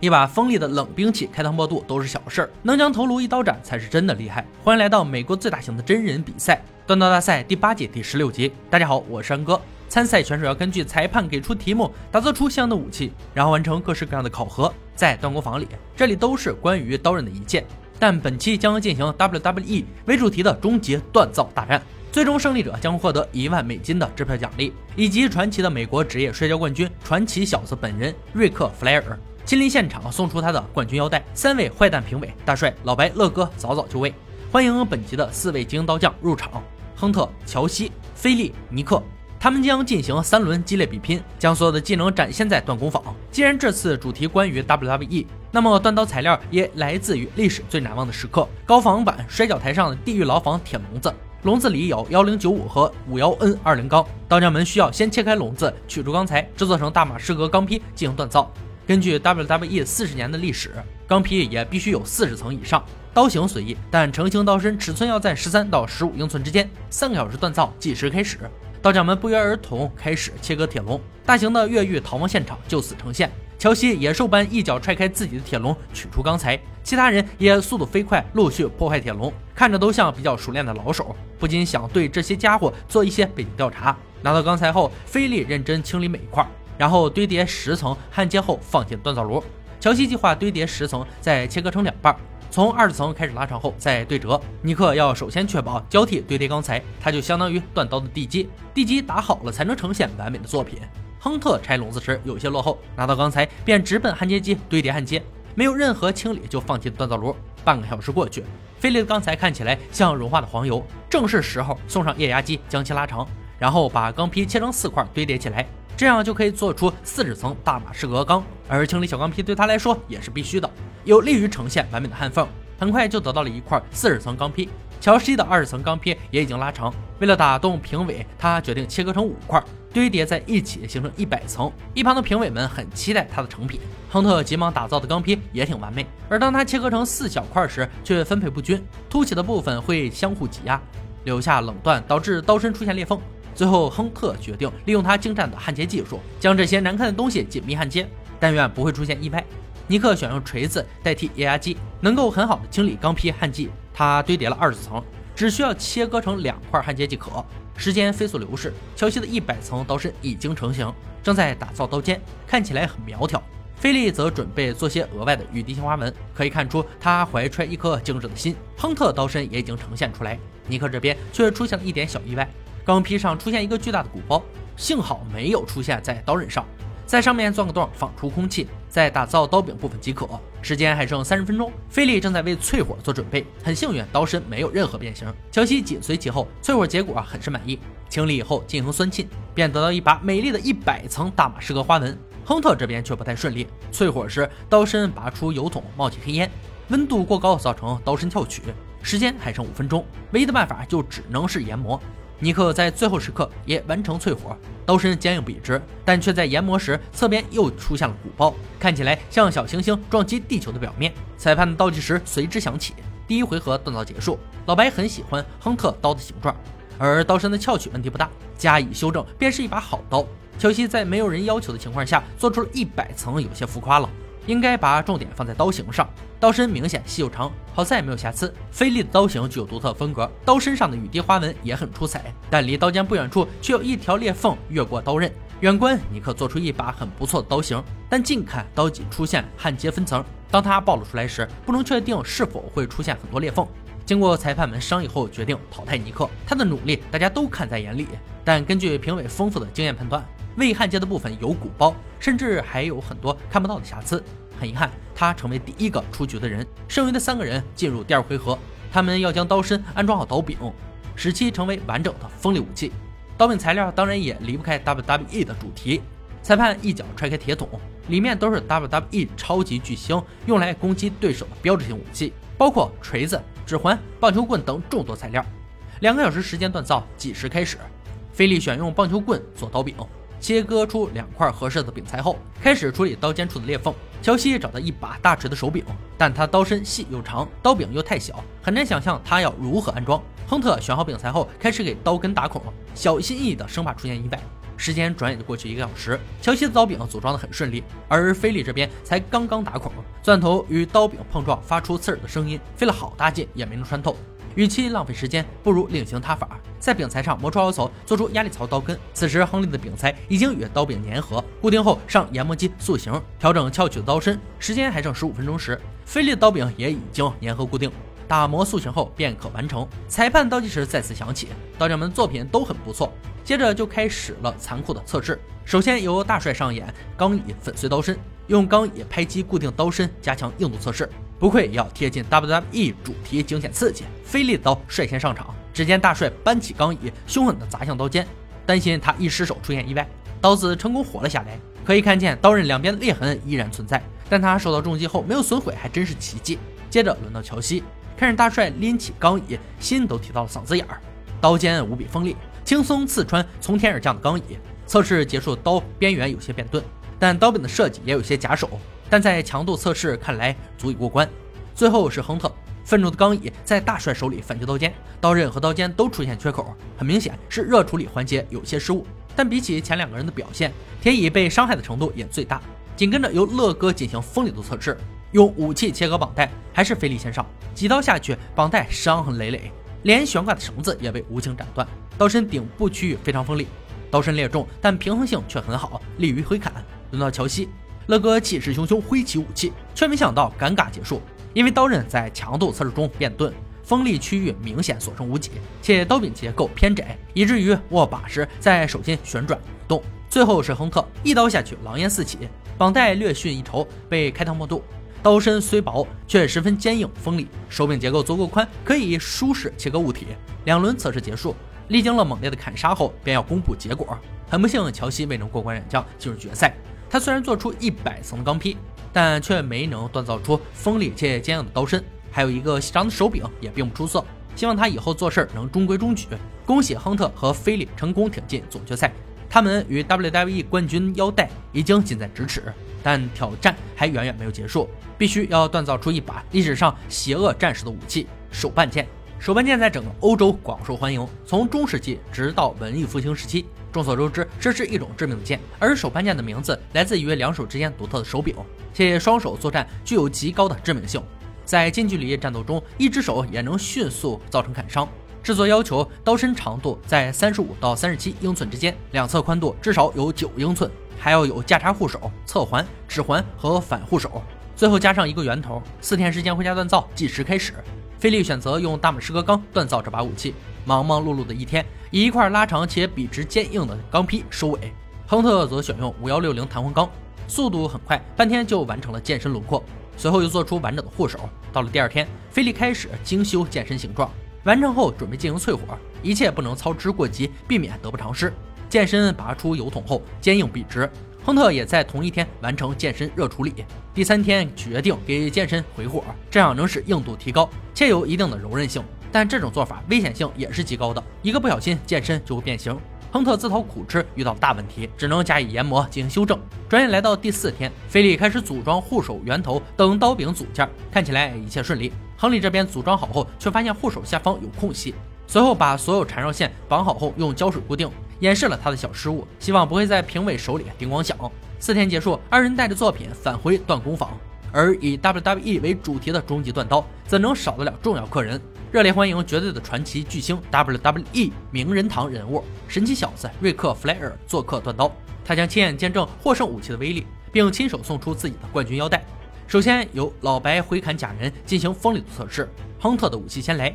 一把锋利的冷兵器开膛破肚都是小事儿，能将头颅一刀斩才是真的厉害。欢迎来到美国最大型的真人比赛——锻刀大赛第八届第十六集。大家好，我是安哥。参赛选手要根据裁判给出题目，打造出相应的武器，然后完成各式各样的考核。在断工房里，这里都是关于刀刃的一切。但本期将要进行 WWE 为主题的终极锻造大战，最终胜利者将获得一万美金的支票奖励，以及传奇的美国职业摔跤冠军传奇小子本人瑞克·弗莱尔。亲临现场送出他的冠军腰带，三位坏蛋评委大帅、老白、乐哥早早就位，欢迎本集的四位精英刀匠入场：亨特、乔西、菲利、尼克。他们将进行三轮激烈比拼，将所有的技能展现在断工坊。既然这次主题关于 WWE，那么断刀材料也来自于历史最难忘的时刻——高仿版摔跤台上的地狱牢房铁笼子。笼子里有幺零九五和五幺 N 二零钢，刀匠们需要先切开笼子，取出钢材，制作成大马士革钢坯进行锻造。根据 WWE 四十年的历史，钢坯也必须有四十层以上。刀型随意，但成型刀身尺寸要在十三到十五英寸之间。三个小时锻造计时开始，刀匠们不约而同开始切割铁笼。大型的越狱逃亡现场就此呈现。乔西野兽般一脚踹开自己的铁笼，取出钢材。其他人也速度飞快，陆续破坏铁笼，看着都像比较熟练的老手，不禁想对这些家伙做一些背景调查。拿到钢材后，菲利认真清理每一块。然后堆叠十层焊接后放进锻造炉。乔西计划堆叠十层，再切割成两半，从二十层开始拉长后再对折。尼克要首先确保交替堆叠钢材，它就相当于锻刀的地基，地基打好了才能呈现完美的作品。亨特拆笼子时有些落后，拿到钢材便直奔焊接机堆叠焊接，没有任何清理就放进锻造炉。半个小时过去，菲利的钢材看起来像融化的黄油，正是时候送上液压机将其拉长，然后把钢坯切成四块堆叠起来。这样就可以做出四十层大马士革钢，而清理小钢坯对他来说也是必须的，有利于呈现完美的焊缝。很快就得到了一块四十层钢坯，乔西的二十层钢坯也已经拉长。为了打动评委，他决定切割成五块，堆叠在一起形成一百层。一旁的评委们很期待他的成品。亨特急忙打造的钢坯也挺完美，而当他切割成四小块时，却分配不均，凸起的部分会相互挤压，留下冷断，导致刀身出现裂缝。最后，亨特决定利用他精湛的焊接技术，将这些难看的东西紧密焊接，但愿不会出现意外。尼克选用锤子代替液压机，能够很好的清理钢坯焊迹。他堆叠了二十层，只需要切割成两块焊接即可。时间飞速流逝，乔西的一百层刀身已经成型，正在打造刀尖，看起来很苗条。菲利则准备做些额外的雨滴型花纹，可以看出他怀揣一颗精致的心。亨特刀身也已经呈现出来，尼克这边却出现了一点小意外。钢坯上出现一个巨大的鼓包，幸好没有出现在刀刃上，在上面钻个洞放出空气，再打造刀柄部分即可。时间还剩三十分钟，菲利正在为淬火做准备。很幸运，刀身没有任何变形。乔西紧随其后，淬火结果很是满意。清理以后进行酸沁，便得到一把美丽的一百层大马士革花纹。亨特这边却不太顺利，淬火时刀身拔出油桶，冒起黑烟，温度过高造成刀身翘曲。时间还剩五分钟，唯一的办法就只能是研磨。尼克在最后时刻也完成淬火，刀身坚硬笔直，但却在研磨时侧边又出现了鼓包，看起来像小行星撞击地球的表面。裁判的倒计时随之响起，第一回合锻造结束。老白很喜欢亨特刀的形状，而刀身的翘曲问题不大，加以修正便是一把好刀。乔西在没有人要求的情况下做出了一百层，有些浮夸了。应该把重点放在刀型上，刀身明显细又长，好在没有瑕疵。菲利的刀型具有独特风格，刀身上的雨滴花纹也很出彩，但离刀尖不远处却有一条裂缝越过刀刃。远观尼克做出一把很不错的刀型，但近看刀脊出现焊接分层，当它暴露出来时，不能确定是否会出现很多裂缝。经过裁判们商议后，决定淘汰尼克，他的努力大家都看在眼里，但根据评委丰富的经验判断。未焊接的部分有鼓包，甚至还有很多看不到的瑕疵。很遗憾，他成为第一个出局的人。剩余的三个人进入第二回合，他们要将刀身安装好刀柄，使其成为完整的锋利武器。刀柄材料当然也离不开 WWE 的主题。裁判一脚踹开铁桶，里面都是 WWE 超级巨星用来攻击对手的标志性武器，包括锤子、指环、棒球棍等众多材料。两个小时时间锻造，计时开始。菲利选用棒球棍做刀柄。切割出两块合适的柄材后，开始处理刀尖处的裂缝。乔西找到一把大尺的手柄，但他刀身细又长，刀柄又太小，很难想象他要如何安装。亨特选好柄材后，开始给刀根打孔，小心翼翼的，生怕出现意外。时间转眼就过去一个小时。乔西的刀柄组装的很顺利，而菲利这边才刚刚打孔，钻头与刀柄碰撞，发出刺耳的声音，费了好大劲也没能穿透。与其浪费时间，不如另行他法，在柄材上磨出凹槽，做出压力槽刀根。此时，亨利的柄材已经与刀柄粘合，固定后上研磨机塑形，调整翘曲的刀身。时间还剩十五分钟时，菲利的刀柄也已经粘合固定，打磨塑形后便可完成。裁判倒计时再次响起，刀匠们的作品都很不错。接着就开始了残酷的测试。首先由大帅上演钢椅粉碎刀身，用钢椅拍击固定刀身，加强硬度测试。不愧要贴近 WWE 主题，惊险刺激。菲利的刀率先上场，只见大帅搬起钢椅，凶狠地砸向刀尖，担心他一失手出现意外，刀子成功活了下来。可以看见刀刃两边的裂痕依然存在，但他受到重击后没有损毁，还真是奇迹。接着轮到乔西，看着大帅拎起钢椅，心都提到了嗓子眼儿。刀尖无比锋利，轻松刺穿从天而降的钢椅。测试结束，刀边缘有些变钝，但刀柄的设计也有些假手。但在强度测试看来足以过关。最后是亨特，愤怒的钢椅在大帅手里反击刀尖，刀刃和刀尖都出现缺口，很明显是热处理环节有些失误。但比起前两个人的表现，铁椅被伤害的程度也最大。紧跟着由乐哥进行锋利度测试，用武器切割绑带，还是菲利先上，几刀下去，绑带伤痕累累，连悬挂的绳子也被无情斩断。刀身顶部区域非常锋利，刀身略重，但平衡性却很好，利于挥砍。轮到乔西。乐哥气势汹汹挥起武器，却没想到尴尬结束，因为刀刃在强度测试中变钝，锋利区域明显所剩无几，且刀柄结构偏窄，以至于握把时在手心旋转移动。最后是亨特一刀下去，狼烟四起，绑带略逊一筹，被开膛破肚。刀身虽薄，却十分坚硬锋利，手柄结构足够宽，可以舒适切割物体。两轮测试结束，历经了猛烈的砍杀后，便要公布结果。很不幸，乔西未能过关斩将，进入决赛。他虽然做出一百层钢坯，但却没能锻造出锋利且坚硬的刀身，还有一个细长的手柄也并不出色。希望他以后做事能中规中矩。恭喜亨特和菲利成功挺进总决赛，他们与 WWE 冠军腰带已经近在咫尺，但挑战还远远没有结束，必须要锻造出一把历史上邪恶战士的武器——手办剑。手办剑在整个欧洲广受欢迎，从中世纪直到文艺复兴时期。众所周知，这是一种致命的剑，而手攀剑的名字来自于两手之间独特的手柄，且双手作战具有极高的致命性。在近距离战斗中，一只手也能迅速造成砍伤。制作要求刀身长度在三十五到三十七英寸之间，两侧宽度至少有九英寸，还要有价差护手、侧环、指环和反护手，最后加上一个圆头。四天时间回家锻造，计时开始。菲利选择用大马士革钢锻造这把武器。忙忙碌碌的一天，以一块拉长且笔直坚硬的钢坯收尾。亨特则选用五幺六零弹簧钢，速度很快，半天就完成了剑身轮廓。随后又做出完整的护手。到了第二天，菲利开始精修剑身形状，完成后准备进行淬火，一切不能操之过急，避免得不偿失。剑身拔出油桶后，坚硬笔直。亨特也在同一天完成健身热处理。第三天决定给健身回火，这样能使硬度提高，且有一定的柔韧性。但这种做法危险性也是极高的，一个不小心健身就会变形。亨特自讨苦吃，遇到大问题，只能加以研磨进行修正。转眼来到第四天，菲利开始组装护手、圆头等刀柄组件，看起来一切顺利。亨利这边组装好后，却发现护手下方有空隙，随后把所有缠绕线绑好后，用胶水固定，掩饰了他的小失误，希望不会在评委手里叮咣响。四天结束，二人带着作品返回断工坊，而以 WWE 为主题的终极断刀，怎能少得了重要客人？热烈欢迎绝对的传奇巨星 WWE 名人堂人物神奇小子瑞克·弗莱尔做客断刀，他将亲眼见证获胜武器的威力，并亲手送出自己的冠军腰带。首先由老白挥砍假人进行锋利度测试，亨特的武器先来，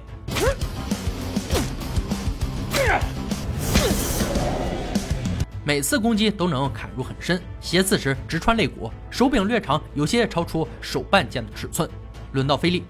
每次攻击都能砍入很深，斜刺时直穿肋骨，手柄略长，有些超出手半剑的尺寸。轮到菲利。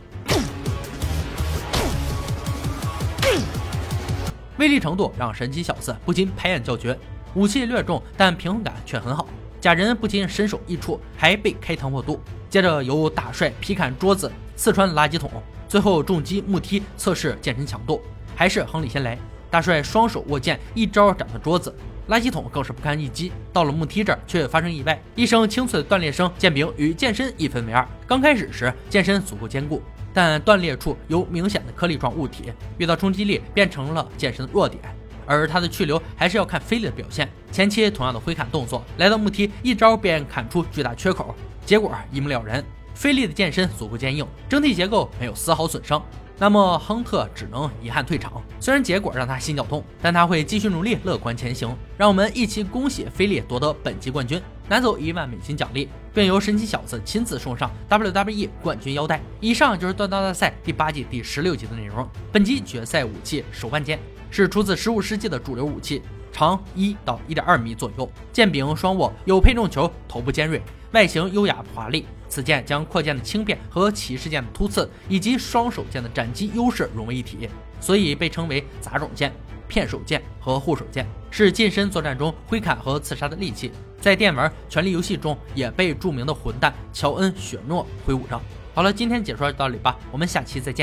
威力程度让神奇小子不禁拍案叫绝，武器略重，但平衡感却很好。假人不仅身首异处，还被开膛破肚。接着由大帅劈砍桌子，刺穿垃圾桶，最后重击木梯测试剑身强度，还是亨利先来。大帅双手握剑，一招斩断桌子，垃圾桶更是不堪一击。到了木梯这儿，却发生意外，一声清脆的断裂声，剑柄与剑身一分为二。刚开始时，剑身足够坚固。但断裂处有明显的颗粒状物体，遇到冲击力变成了剑身的弱点。而他的去留还是要看菲利的表现。前期同样的挥砍动作，来到木梯一招便砍出巨大缺口，结果一目了然。菲利的剑身足够坚硬，整体结构没有丝毫损伤。那么亨特只能遗憾退场，虽然结果让他心绞痛，但他会继续努力，乐观前行。让我们一起恭喜菲利夺得本季冠军，拿走一万美金奖励，并由神奇小子亲自送上 WWE 冠军腰带。以上就是断刀大赛第八季第十六集的内容。本集决赛武器手腕剑是出自十五世纪的主流武器，长一到一点二米左右，剑柄双握，有配重球，头部尖锐，外形优雅华丽。此剑将扩建的轻便和骑士剑的突刺，以及双手剑的斩击优势融为一体，所以被称为杂种剑、片手剑和护手剑，是近身作战中挥砍和刺杀的利器。在电玩《权力游戏》中，也被著名的混蛋乔恩·雪诺挥舞着。好了，今天解说到这里吧，我们下期再见。